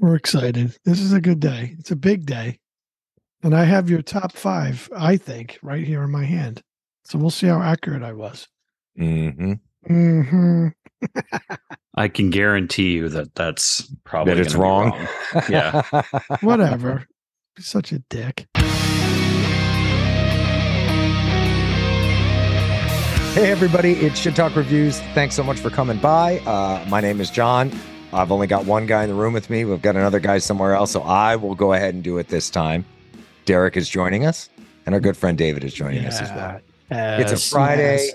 We're excited. This is a good day. It's a big day. And I have your top five, I think, right here in my hand. So we'll see how accurate I was. Mm-hmm. Mm-hmm. I can guarantee you that that's probably That it's gonna wrong. Yeah. Whatever. Such a dick. Hey, everybody, it's Shit Talk Reviews. Thanks so much for coming by. Uh, my name is John. I've only got one guy in the room with me. We've got another guy somewhere else, so I will go ahead and do it this time. Derek is joining us, and our good friend David is joining us as well. It's a Friday.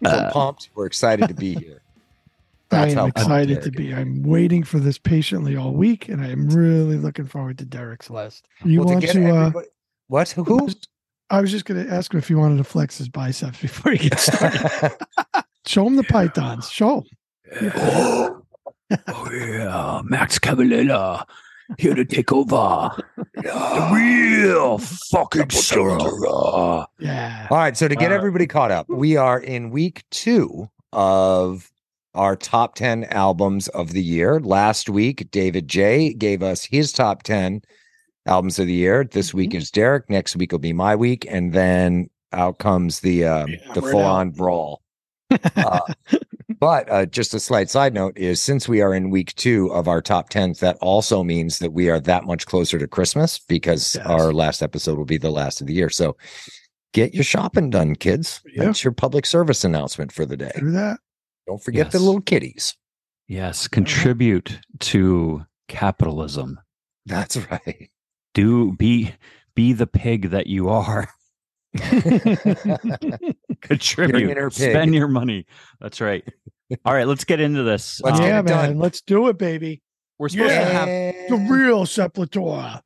We're pumped. We're excited to be here. I am how excited to be. I'm waiting for this patiently all week, and I am really looking forward to Derek's list. You Well, to want get to? Uh, what? Who? I was just going to ask him if he wanted to flex his biceps before he gets started. Show him the pythons. Show him. oh, yeah, Max Cavalera here to take over. The real fucking sorcerer. Yeah. All right. So to get Uh, everybody caught up, we are in week two of our top 10 albums of the year. Last week, David J gave us his top 10 albums of the year. This week is Derek. Next week will be my week. And then out comes the uh, Yeah, the full on brawl. Uh, but uh, just a slight side note is since we are in week two of our top 10, that also means that we are that much closer to Christmas because Yes. our last episode will be the last of the year. So get your shopping done, kids. Yeah. That's your public service announcement for the day. Do that. Don't forget the little kitties. Yes, contribute to capitalism. That's right. Do be be the pig that you are. Contribute. inner pig. Spend your money. That's right. All right, let's get into this. Let's Um, yeah, it done. man. Let's do it, baby. we're supposed to have The real Sepultura.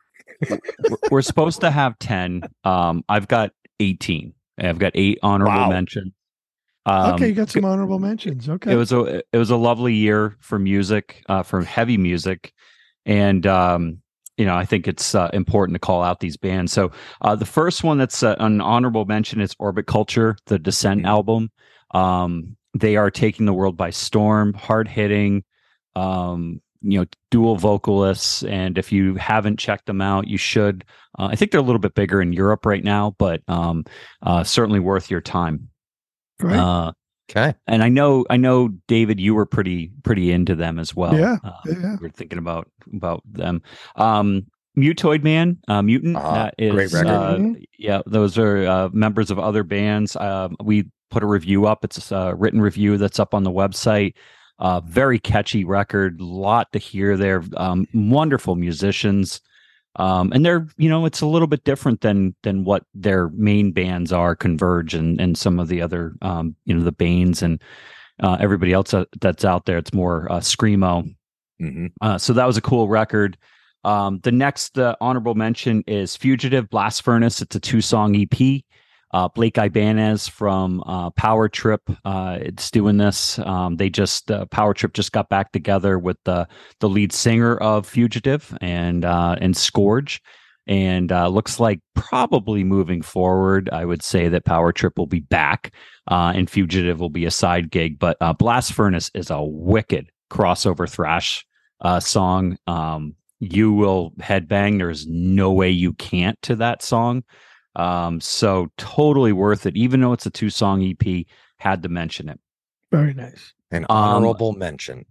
we're- we're supposed to have 10 um i've got 18 i've got eight honorable Wow. mentions um, okay, you got some honorable mentions. Okay. it was a it was a lovely year for music uh for heavy music and um you know i think it's uh, important to call out these bands. So uh the first one that's uh, an honorable mention is orbit culture the descent Mhm. album. Um they are taking the world by storm hard hitting um you know dual vocalists. And if you haven't checked them out you should. Uh, i think they're a little bit bigger in europe right now but um uh certainly worth your time. Right. Uh Okay. and I know, I know, David, you were pretty, pretty into them as well. Yeah, uh, yeah. we are thinking about about them. Um, Mutoid Man, uh, Mutant, Ah, that is, great record. uh, Mhm. yeah, those are uh, members of other bands. Um, we put a review up. It's a written review that's up on the website. Uh, very catchy record, lot to hear there. Um, wonderful musicians. Um, and they're, you know, it's a little bit different than than what their main bands are, Converge and and some of the other, um, you know, the Banes and uh, everybody else that, that's out there. It's more uh, screamo. hmm Uh, so that was a cool record. Um, the next uh, honorable mention is Fugitive Blast Furnace. It's a two song EP. Uh, Blake Ibanez from uh, Power Trip. Uh, it's doing this. Um, they just uh, Power Trip just got back together with the the lead singer of Fugitive and uh, and Scourge, and uh, looks like probably moving forward. I would say that Power Trip will be back, and Fugitive will be a side gig. But Blast Furnace is a wicked crossover thrash song. Um, you will headbang. There's no way you can't to that song. Um, so totally worth it, even though it's a two song EP. Had to mention it. Very nice. An Um, honorable mention.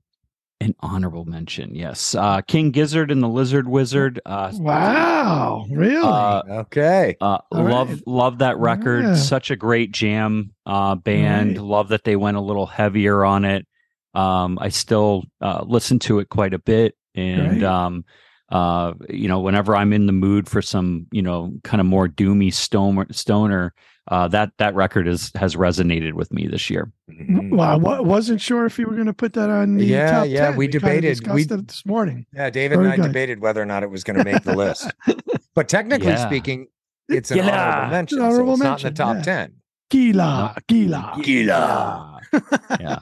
An honorable mention, yes. Uh, King Gizzard and the Lizard Wizard. Uh, Wow. Really? uh, Okay. Uh, All love right. love that record. Yeah. Such a great jam uh, band. Right. Love that they went a little heavier on it. Um, I still uh, listen to it quite a bit, and Great. um, uh, you know, whenever I'm in the mood for some, you know, kind of more doomy stoner, stoner, uh, that that record is has resonated with me this year. Mhm. well, I wasn't sure if you were going to put that on the Yeah, top yeah, 10. we kinda debated. We- it this morning. Yeah, David Very and I good. debated whether or not it was going to make the list. But technically Yeah. speaking, it's an Yeah. honorable mention. Honorable so it's not in the top yeah. 10. Gila, Gila. Gila. yeah.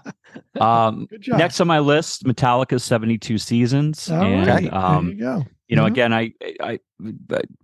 Um, Good job. next on my list, Metallica's 72 Seasons. All and right. um, there you go. you know Mhm. again I, I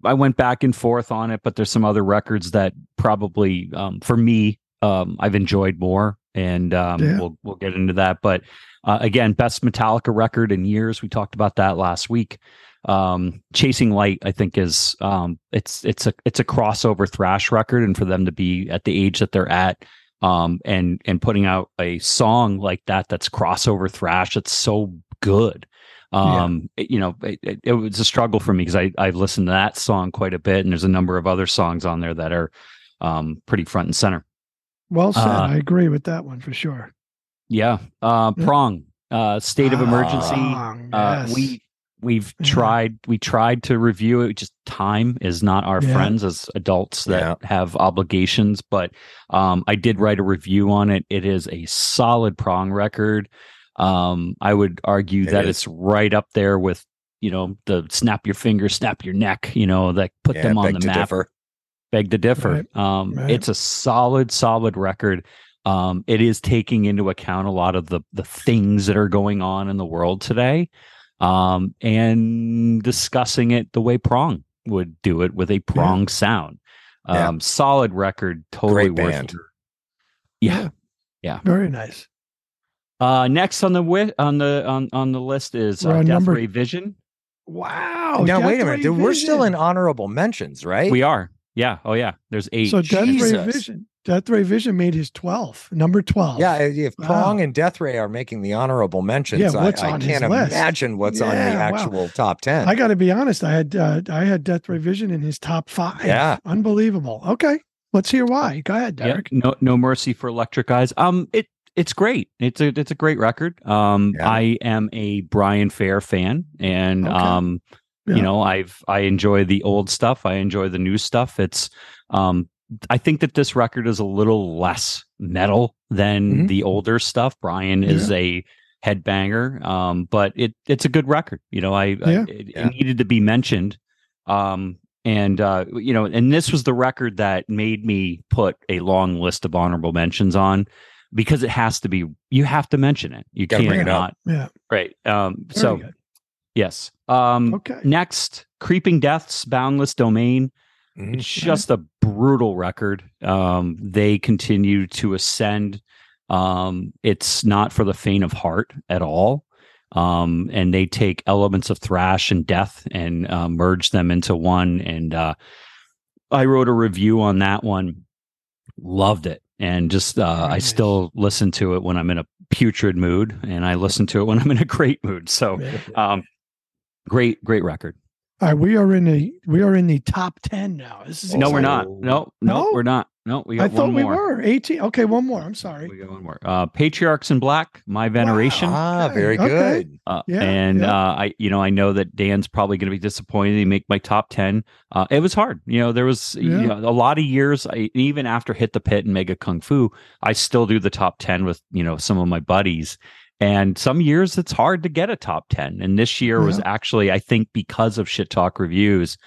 i went back and forth on it but there's some other records that probably um for me um i've enjoyed more and um Yeah. we'll we'll get into that but Uh, again, best Metallica record in years. We talked about that last week. Um, Chasing Light, I think, is um, it's it's a it's a crossover thrash record, and for them to be at the age that they're at, um, and and putting out a song like that that's crossover thrash, it's so good. Um, it- you know, it, it, it was a struggle for me because I I've listened to that song quite a bit, and there's a number of other songs on there that are um pretty front and center. Well said. Uh, I agree with that one for sure. Yeah. Uh, prong. Uh, state of emergency. Ah, Uh, yes. we we've Yeah. tried we tried to review it. Just time is not our Yeah. friends as adults that Yeah. have obligations. But um, I did write a review on it. It is a solid prong record. Um, I would argue It that is. it's right up there with you know the snap your finger, snap your neck. You know that put Yeah, them on the to map differ. beg to differ. Um, right. It's a solid, solid record. Um, it is taking into account a lot of the the things that are going on in the world today, um, and discussing it the way Prong would do it with a prong sound. Yeah. Um, Solid record, totally Great worth band. it. Yeah. Yeah. Very nice. Uh, next on the wi- on the on on the list is uh, on Death number- Ray Vision. Wow. now wait a minute, Ray dude. We're still in honorable mentions, right? We are. Yeah. Oh yeah. There's eight. So Death Ray Vision. Death Ray Vision made his 12th, number 12. Yeah, if Wow. Prong and Death Ray are making the honorable mentions, Yeah, what's I, I on his can't list? imagine what's on the Yeah, wow. actual top ten. I got to be honest. I had uh, I had Death Ray Vision in his top five. Yeah. unbelievable. Okay, let's hear why. Go ahead, Yeah, Derek. no no mercy for electric eyes. Um it it's great. It's a it's a great record. Um Yeah. I am a Brian Fair fan and Okay. um Yeah. you know, I've I enjoy the old stuff. I enjoy the new stuff. It's um I think that this record is a little less metal than Mhm. the older stuff. Brian is a headbanger, um, but it it's a good record. You know, I, I it, Yeah. it needed to be mentioned. Um, and uh, you know, and this was the record that made me put a long list of honorable mentions on because it has to be. You have to mention it. You Gotta can't it up. Yeah. Right. Um, so yes. Um, Okay. Next, Creeping Deaths, Boundless Domain. Mhm. It's just a brutal record. Um, they continue to ascend. Um, it's not for the faint of heart at all. Um, and they take elements of thrash and death and uh, merge them into one. And uh, I wrote a review on that one. Loved it, and just uh, Very I still listen to it when I'm in a putrid mood, and I listen to it when I'm in a great mood. So, um, great, great record. All right, we are in the we are in the top ten now. This is No, we're not. No, no, No? we're not. No, we got I one thought we were eighteen. Okay, one more. I'm sorry. We got one more. Uh, Patriarchs in Black, My Veneration. Ah, very okay. good. Uh, Yeah, and yeah. Uh, I, you know, I know that Dan's probably going to be disappointed. He make my top ten. Uh, it was hard. You know, there was Yeah. you know, a lot of years. I, even after Hit the Pit and Mega Kung Fu, I still do the top ten with you know some of my buddies. And some years it's hard to get a top ten. And this year was actually, I think, because of shit talk reviews,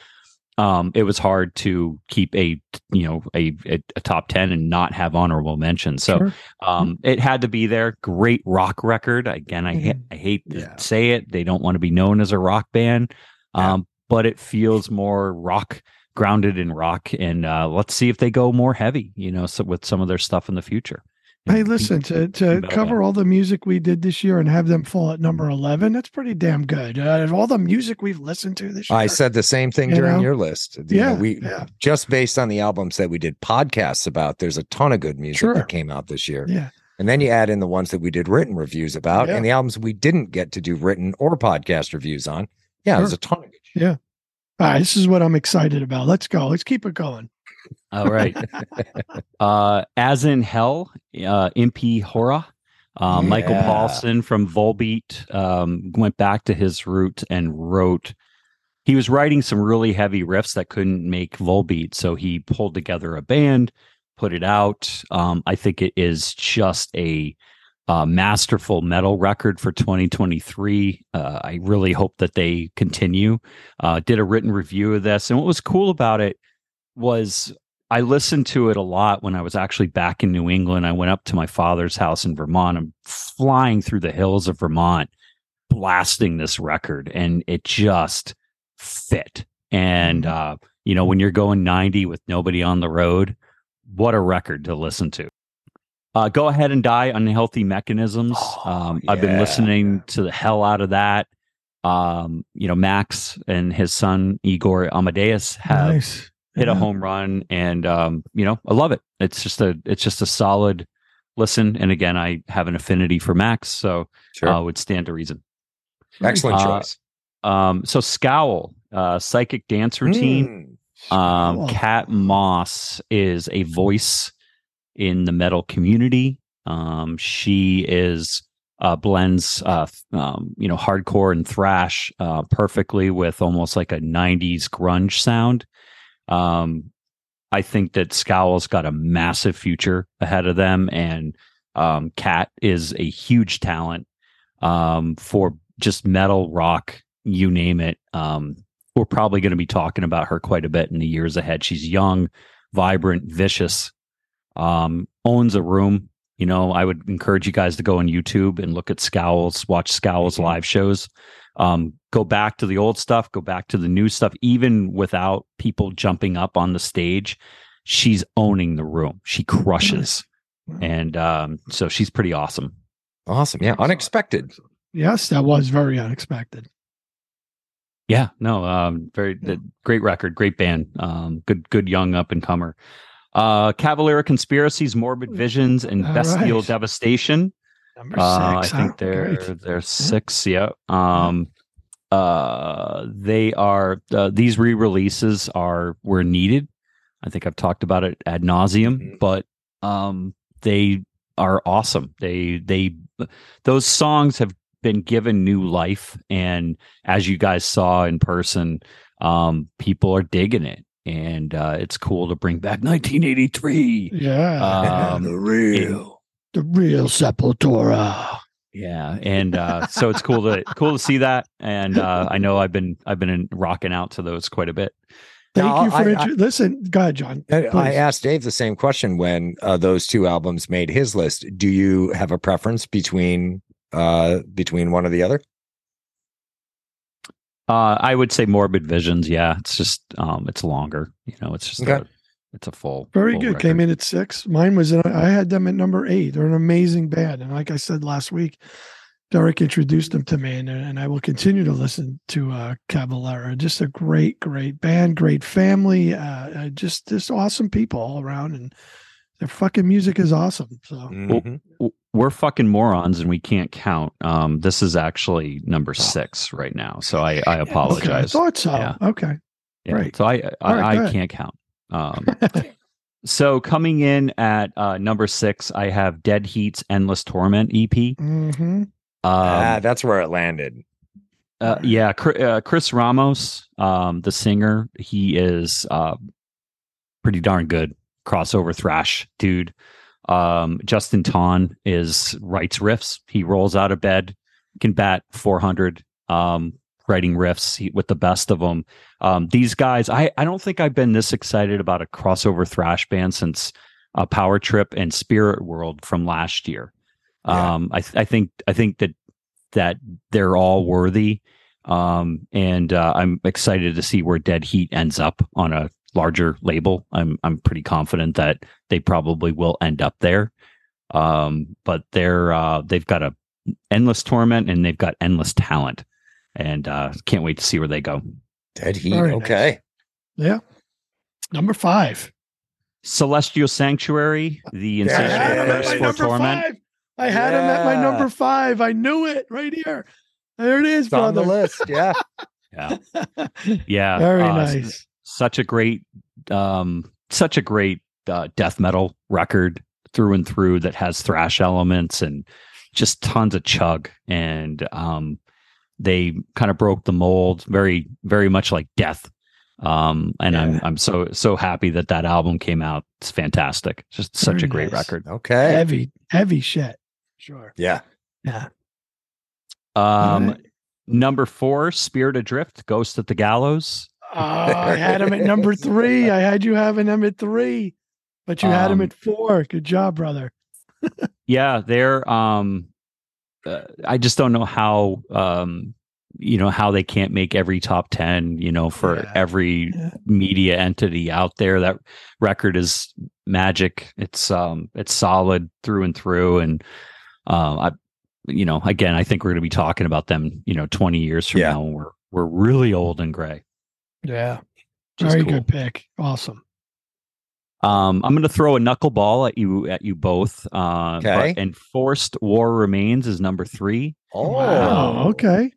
um, it was hard to keep a you know a, a, a top ten and not have honorable mentions. So Sure. um, it had to be there. Great rock record. Again, I, Mhm. I hate to Yeah. say it. They don't want to be known as a rock band, Yeah. um, but it feels more rock, grounded in rock. And uh, let's see if they go more heavy. You know, so with some of their stuff in the future. Hey, listen to to cover all the music we did this year and have them fall at number eleven. That's pretty damn good. Uh, all the music we've listened to this year. I said the same thing You during know? your list. You know, yeah, we yeah, just based on the albums that we did podcasts about. There's a ton of good music Sure. that came out this year, yeah. and then you add in the ones that we did written reviews about, Yeah. and the albums we didn't get to do written or podcast reviews on. Yeah, there's a ton of good. shit. All right, this is what I'm excited about. Let's go. Let's keep it going. All right. uh, Asinhell, uh, Impii Hora. Uh, Michael Poulsen from Volbeat um, went back to his roots and wrote. He was writing some really heavy riffs that couldn't make Volbeat, so he pulled together a band, put it out. Um, I think it is just a uh, masterful metal record for 2023. Uh, I really hope that they continue. Uh, did a written review of this, and what was cool about it was I listened to it a lot when I was actually back in New England. I went up to my father's house in Vermont. I'm flying through the hills of Vermont, blasting this record, and it just fit. And uh, you know, when you're going 90 with nobody on the road, what a record to listen to. Uh, Go ahead and die. Unhealthy mechanisms. Oh, um, I've been listening to the hell out of that. Um, you know, Max and his son Igor Amadeus have nice. Hit a home run, and um, you know, I love it. It's just a it's just a solid listen. And again, I have an affinity for Max, so Sure. uh, would stand to reason. Excellent uh, choice. Um, so Scowl, uh, psychic dance routine. Mm. Um. Kat Moss is a voice in the metal community. Um, she is uh, blends uh, um, you know hardcore and thrash uh, perfectly with almost like a '90s grunge sound. Um, I think that Scowl's got a massive future ahead of them, and um, Kat is a huge talent um, for just metal, rock, you name it. Um, we're probably going to be talking about her quite a bit in the years ahead. She's young, vibrant, vicious, um, owns a room. You know, I would encourage you guys to go on YouTube and look at Scowls, watch Scowls Mhm. live shows. Um, go back to the old stuff, go back to the new stuff, even without people jumping up on the stage. She's owning the room. She crushes. Wow. And um, so she's pretty awesome. Awesome. Yeah. Unexpected. Yes, that was very unexpected. Yeah, no, um, very Yeah. the- great record, great band, um, good, good young up and comer. Uh, Cavalera Conspiracy's, Morbid Visions, and All Bestial right. Devastation. Number Uh, six. I think huh? they're Great. they're six. Yeah. Um, uh, they are uh, these re-releases are were needed. I think I've talked about it ad nauseum, Mhm. but um, they are awesome. They they those songs have been given new life, and as you guys saw in person, um, people are digging it, and uh, it's cool to bring back 1983. Yeah. Um, the real, the real Sepultura. Yeah, and uh, so it's cool to cool to see that, and uh, I know I've been I've been in, rocking out to those quite a bit. Thank Now, you for I- intro- listen. Go ahead, John. And I asked Dave the same question when uh, those two albums made his list. Do you have a preference between uh between one or the other? Uh, I would say Morbid Visions. Yeah, it's just um, it's longer. You know, it's just Okay. A, it's a full Very full good. record. Came in at six. Mine was. In, I had them at number eight. They're an amazing band, and like I said last week, Derek introduced them to me, and, and I will continue to listen to uh, Cavalera. Just a great, great band, great family. Uh, uh, just just awesome people all around, and their fucking music is awesome. So Mhm. W- We're fucking morons and we can't count. Um, this is actually number six right now, so I I Okay, I apologize. thought so. Yeah. Okay. Yeah, Right. So I I, All right, go I can't count. Um, so coming in at uh, number six, I have Dead Heat's Endless Torment EP. hmm ah, Um, that's where it landed. uh, yeah, Chris, uh, Chris Ramos, um, the singer, he is uh, pretty darn good crossover thrash dude. Um, Justin Ton is writes riffs. He rolls out of bed, can bat 400, um, writing riffs with the best of them. Um, these guys, I, I don't think I've been this excited about a crossover thrash band since uh, Power Trip and Spirit World from last year. Yeah. Um, I, th- I think I think that that they're all worthy, um, and uh, I'm excited to see where Dead Heat ends up on a larger label. I'm I'm pretty confident that they probably will end up there. Um, but they're uh, they've got a endless torment and they've got endless talent, and uh, can't wait to see where they go. Dead Heat. Very nice. okay. Yeah. Number five. Celestial Sanctuary, the Yeah. I insatiable had him at thirst my for number torment. five. I had him at my number five. I knew it right here. There it is, It's on the list. Yeah. Yeah, yeah, Very uh, nice. such a great um such a great uh, death metal record through and through that has thrash elements and just tons of chug and um they kind of broke the mold very very much like death um and i'm i'm so so happy that that album came out it's fantastic just such Very a great nice. record Okay. Heavy, heavy shit. Sure. Yeah. Yeah. um Alright. number 4 spirit adrift ghost at the gallows Oh, I had him at number three. I had you having him at three, but you had him Um, at four. Good job, brother. yeah they're um uh, i just don't know how um you know how they can't make every top 10 you know for Yeah. every Yeah. media entity out there that record is magic. It's um it's solid through and through, and uh, I you know again I think we're going to be talking about them you know twenty years from Yeah. now. When we're we're really old and gray. Yeah. Very cool. good pick. Awesome. Um, I'm going to throw a knuckleball at you at you both. Uh, but Okay. Enforced War Remains is number three. Oh, Wow. Okay.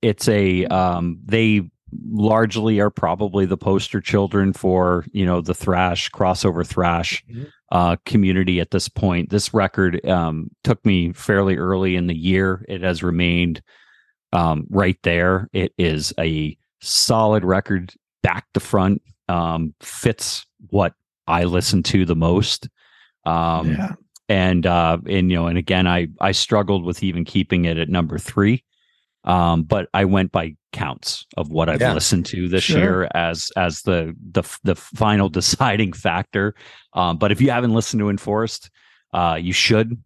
It's a um, they largely are probably the poster children for you know the thrash crossover thrash Mhm. uh, community at this point. This record um, took me fairly early in the year. It has remained um, right there. It is a solid record, back to front. Um, fits what I listen to the most. Um, yeah. and uh and you know and again i i struggled with even keeping it at number three um but i went by counts of what i've Yeah. listened to this Sure. year as as the the the final deciding factor um but if you haven't listened to enforced uh you should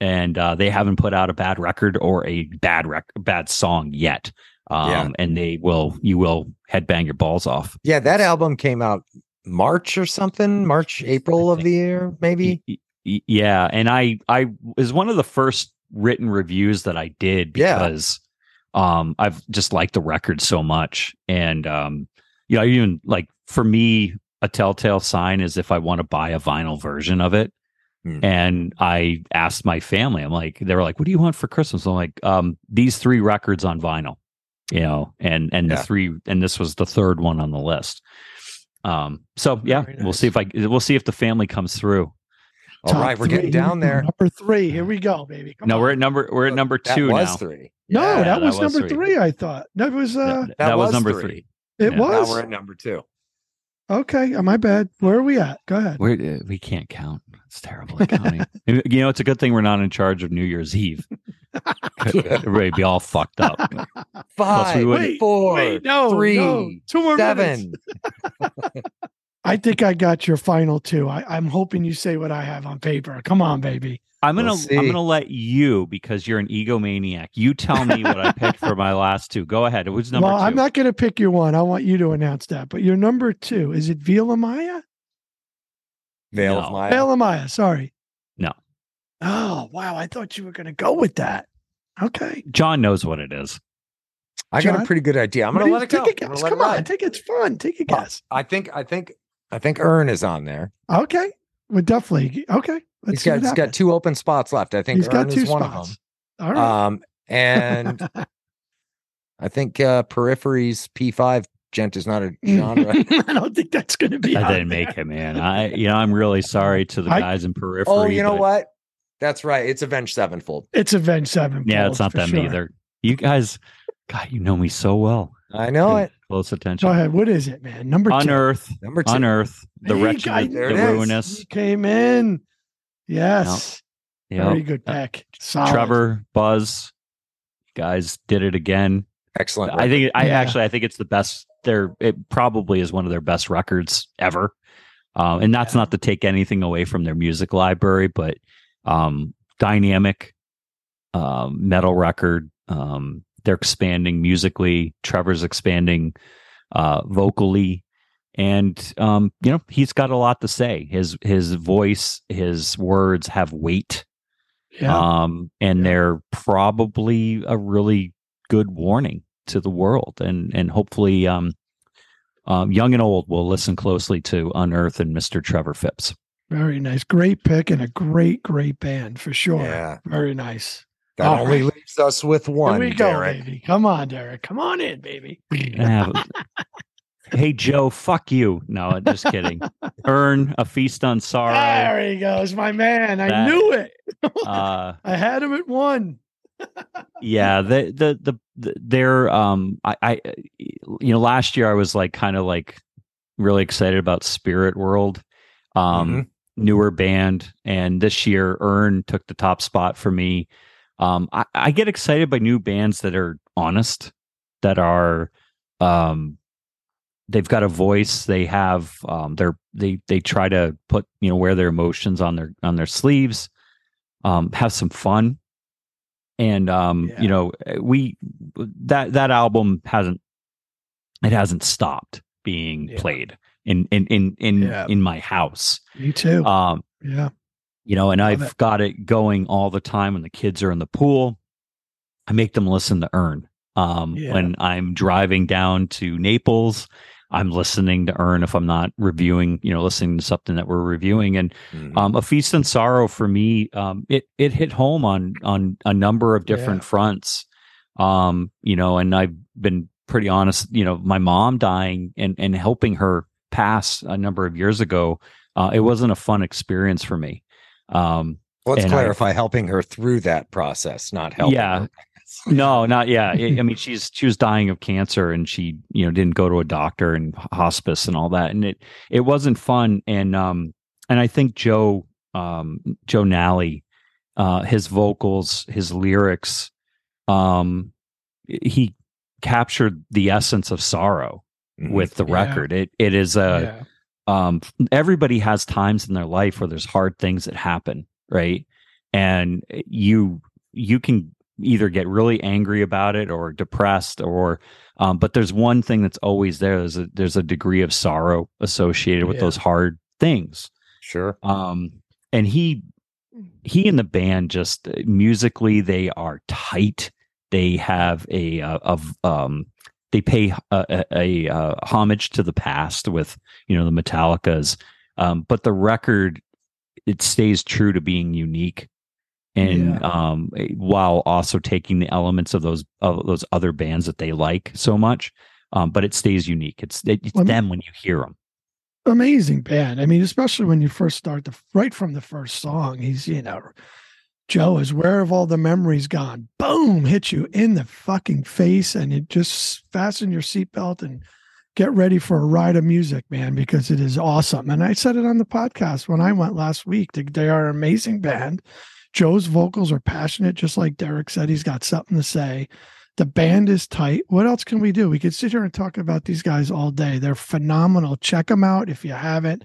and uh they haven't put out a bad record or a bad rec- bad song yet um Yeah. and they will you will headbang your balls off yeah. That album came out March or something, March, April of the year, maybe. Yeah and i i is one of the first written reviews that i did Yeah. because um i've just liked the record so much and um you know even like for me a telltale sign is if i want to buy a vinyl version of it Hmm. and i asked my family i'm like they were like what do you want for christmas i'm like um these three records on vinyl you know and and Yeah. the three and this was the third one on the list um so yeah Very we'll see if i we'll see if the family comes through All Top right, we're three. getting down there. Number three. Here we go, baby. Come no on. we're at number we're at number That two was now three. no, Yeah, that that was was number three. three. I thought that was. uh that, that was, was number three. three It Yeah. Now was we're at number two. okay. uh, My bad. Where are we at? Go ahead. We're, uh, we can't count. It's terrible at counting. you know, it's a good thing we're not in charge of New Year's Eve. Everybody be all fucked up. Five, we would- Wait, four, Wait, no, three, no. two more seven. I think I got your final two. I, I'm hoping you say what I have on paper. Come on, baby. I'm gonna We'll. I'm gonna let you because you're an egomaniac. You tell me what I picked for my last two. Go ahead. It was number well, two. I'm not going to pick your one. I want you to announce that. But your number two is it Vila Maya? Veil No. of Maya. Vila Maya. Sorry. No. Oh wow! I thought you were going to go with that. Okay. John knows what it is. I got a pretty good idea. I'm gonna let it go. Take a I'm guess. Come on, ride. take it's fun. Take a Well, guess. I think I think I think Urne is on there. Okay. Well, definitely. Okay. Let's He's see got he's got two open spots left. I think He's got two is one spots. of them. right. Um, and I think uh, Periphery's P5 djent is not a genre. I don't think that's going to be. I didn't there. make it, man. I you know I'm really sorry to the I- guys in periphery. oh, you know but- what? That's right. It's Avenged Sevenfold. It's Avenged Sevenfold. Yeah, it's not for them sure. either. You guys, God, you know me so well. I know it. Close attention. Go ahead. What is it, man? Number two. Unearth, Number two. unearth, the Hey, wretched, guys, the there it is. ruinous. He came in. Yes. Yep. Very good pick. Solid. Trevor, Buz, guys did it again. Excellent. I think I Yeah. actually I think it's the best. There, it probably is one of their best records ever. Um, and that's not to take anything away from their music library, but um, dynamic um, metal record. Um, they're expanding musically. Trevor's expanding uh, vocally, and um, you know he's got a lot to say. His his voice, his words have weight Yeah. um, and Yeah. they're probably a really good warning to the world, and and hopefully, um, um, young and old will listen closely to Unearth and Mister Trevor Phipps. Very nice. Great pick and a great, great band for sure. Yeah. Very nice. That All only right. leaves us with one. Here we go, Derek. baby. Come on, Derek. Come on in, baby. Hey Joe, fuck you. No, just kidding. Urne a feast on sorrow. There he goes, my man. I That- knew it. Uh, I had him at one. Yeah the, the the the they're um I, I you know last year i was like kind of like really excited about spirit world um Mhm. newer band and this year Urne took the top spot for me um I, I get excited by new bands that are honest that are um they've got a voice they have um they're they they try to put you know wear their emotions on their on their sleeves um have some fun and um Yeah. you know we that that album hasn't it hasn't stopped being Yeah. played in in in in, Yeah. in my house. Me too. Um, yeah. you know, and Love I've it. got it going all the time when the kids are in the pool. I make them listen to Urne. Um. When I'm driving down to Naples, I'm listening to Urne if I'm not reviewing, you know, listening to something that we're reviewing. And Mhm. um, a feast and sorrow for me, um, it it hit home on on a number of different Yeah. fronts. Um, you know, and I've been pretty honest. You know, my mom dying and and helping her pass a number of years ago. Uh, it wasn't a fun experience for me. Um, Let's and I- clarify helping her through that process, not helping. Yeah. her. No, not yeah. I mean, she's she was dying of cancer, and she you know didn't go to a doctor and hospice and all that, and it it wasn't fun. And um and I think Joe um Joe Nally, uh, his vocals, his lyrics, um, he captured the essence of sorrow Mhm. with the Yeah. record. It it is a yeah. um everybody has times in their life where there's hard things that happen right and you you can either get really angry about it or depressed or um but there's one thing that's always there there's a there's a degree of sorrow associated with Yeah. those hard things Sure. um and he he and the band just uh, musically they are tight they have a uh, of um they pay a, a, a uh, homage to the past with you know the metallicas um but the record it stays true to being unique and Yeah. um eh, while also taking the elements of those of those other bands that they like so much um but it stays unique it's it, it's them when you hear them amazing band. I mean, especially when you first start the right from the first song, he's you know, Joe is where have all the memories gone? Boom, hit you in the fucking face, and it just fasten your seatbelt and get ready for a ride of music, man, because it is awesome. And I said it on the podcast when I went last week. They, they are an amazing band. Joe's vocals are passionate, just like Derek said. He's got something to say. The band is tight. What else can we do? We could sit here and talk about these guys all day. They're phenomenal. Check them out if you haven't.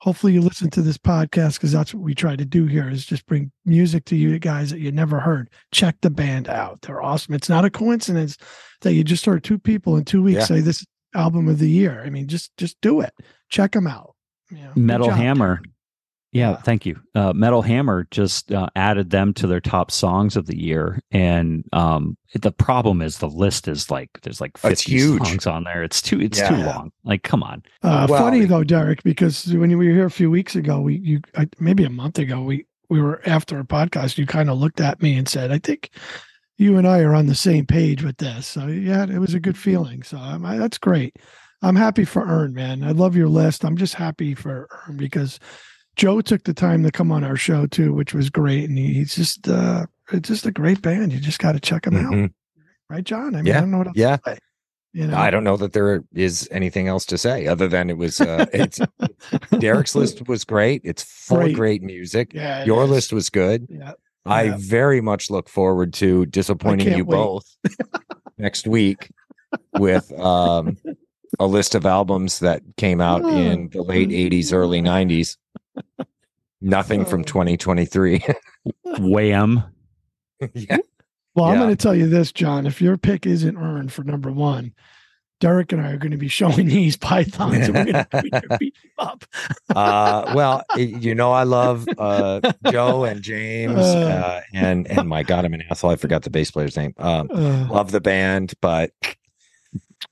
Hopefully you listen to this podcast because that's what we try to do here is just bring music to you guys that you never heard. Check the band out. They're awesome. It's not a coincidence that you just heard two people in two weeks Yeah. say this album of the year. I mean, just just do it. Check them out. You know, Metal Hammer. Derek. Yeah, Yeah. thank you. Uh, Metal Hammer just uh, added them to their top songs of the year, and um, the problem is the list is like there's like It's fifty huge. songs on there. It's too it's too long. Like, come on. Uh, Well, funny though, Derek, because when you were here a few weeks ago, we you I, maybe a month ago, we we were after a podcast. You kind of looked at me and said, "I think you and I are on the same page with this." So yeah, it was a good feeling. So um, I, that's great. I'm happy for Urne, man. I love your list. I'm just happy for Urne because Joe took the time to come on our show too, which was great, and he, he's just uh, it's just a great band. You just got to check them out, Mhm. right, John? I mean, Yeah, I don't know what else yeah. say. You know, I don't know that there is anything else to say other than it was uh, it's Derek's list was great. It's full Great. of great music. Yeah, Your is. list was good. Yeah. I Yeah. very much look forward to disappointing you wait. both next week with um, a list of albums that came out in the late 80s, early 90s. Nothing from Oh. 2023. Wham! yeah. Well, I'm Yeah. going to tell you this, John. If your pick isn't earned for number one, Derek and I are going to be showing these pythons and we're going to beat, beat them up. Uh, well, you know, I love uh, Joe and James, uh, and and my God, I'm an asshole. I forgot the bass player's name. Um, Uh, love the band, but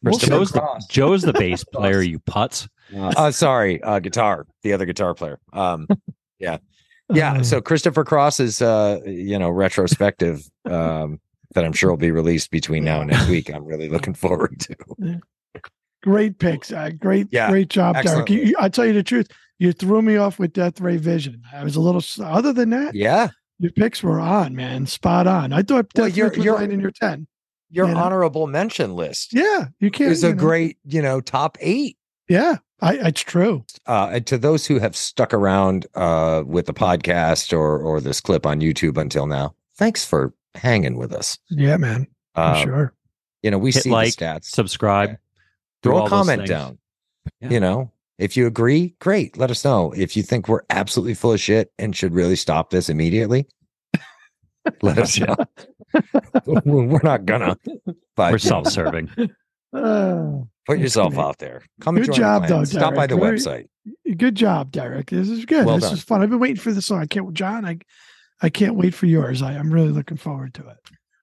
We'll Joe's the, Joe's the bass player, you putz. Uh, sorry, uh, guitar, the other guitar player. Um, yeah, yeah. uh, So Christopher Cross is, uh, you know, retrospective um, that I'm sure will be released between now and next week. I'm really looking forward to. great picks. Uh, great, Yeah, great job, excellent Derek. You, I tell you the truth, you threw me off with Death Ray Vision. I was a little. Other than that, Yeah, your picks were on, man, spot on. I thought Well, Death you're- Ray was you're- right in your ten. your You know? honorable mention list Yeah, you can't. is a know, great, you know, top eight. Yeah, I, it's true. uh, to those who have stuck around uh, with the podcast or or this clip on YouTube until now, thanks for hanging with us. Yeah, man, for Um, sure. You know, we Hit see like, the stats. Subscribe. Yeah. Throw a comment down. Yeah. You know, if you agree, great. Let us know. If you think we're absolutely full of shit and should really stop this immediately, let us know. we're not gonna. But We're self-serving. Uh, Put yourself out there. Come and Good join the job, clan. though, Stop by the Very- website. Good job, Derek. This is good. Well this done. is fun. I've been waiting for this song. I can't, John. I, I can't wait for yours. I, I'm really looking forward to it.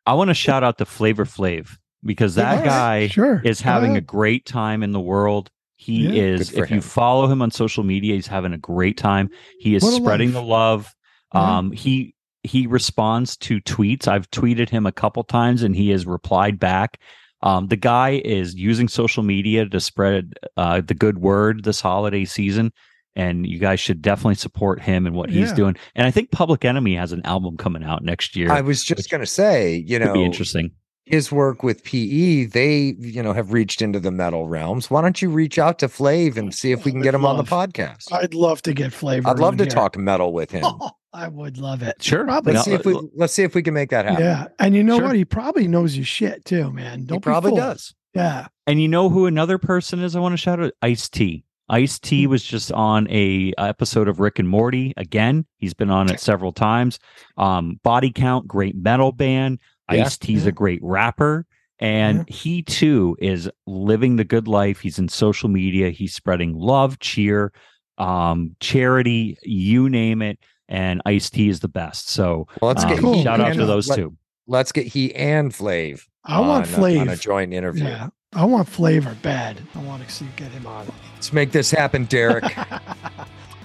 I want to shout out to Flavor Flav because that All right, guy sure is Go having a great time in the world. He Yeah. is, Good for if you follow him on social media, he's having a great time. He is spreading life. the love. Yeah. Um, he he responds to tweets. I've tweeted him a couple times and he has replied back. Um, the guy is using social media to spread uh, the good word this holiday season, and you guys should definitely support him and what he's doing. And I think Public Enemy has an album coming out next year. I was just going to say, you know, be interesting. his work with PE, they, you know, have reached into the metal realms. Why don't you reach out to Flav and see if we can I'd get him on the podcast? I'd love to get flavor. I'd love to here. talk metal with him. I would love it. Sure. Probably. Let's see if we let's see if we can make that happen. Yeah. And you know Sure. what? He probably knows his shit too, man. Don't he probably fooled. does. Yeah. And you know who another person is? I want to shout out Ice T. Ice T Hmm. was just on a episode of Rick and Morty again. He's been on it several times. Um, Body Count, great metal band. Yeah. Ice T's Yeah. a great rapper, and he too is living the good life. He's in social media. He's spreading love, cheer, um, charity, you name it. And Ice T is the best. So Well, let's um, get Cool. shout out and- to those let- two. Let's get he and Flav. I want on, uh, on a joint interview. Yeah. I want flavor bad. I want to see get him on. Let's make this happen, Derek.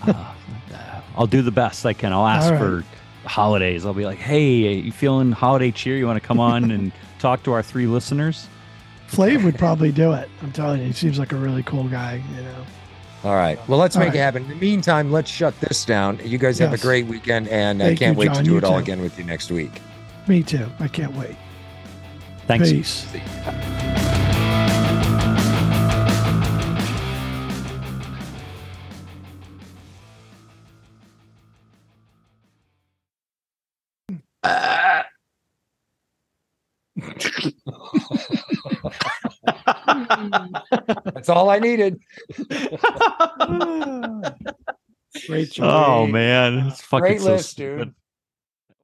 Uh, I'll do the best I can. I'll ask All right. for holidays. I'll be like, "Hey, you feeling holiday cheer? You want to come on and talk to our three listeners?" Flav would probably do it. I'm telling you, he seems like a really cool guy. You know. All right. Well, let's All make right. it happen. In the meantime, let's shut this down. You guys have a great weekend, and I can't you, wait to do You it all again with you next week. Me too. I can't wait. Thanks. Peace. Hmm. That's all I needed. Great oh, job. Oh man, it's fucking Great so list, stupid. dude.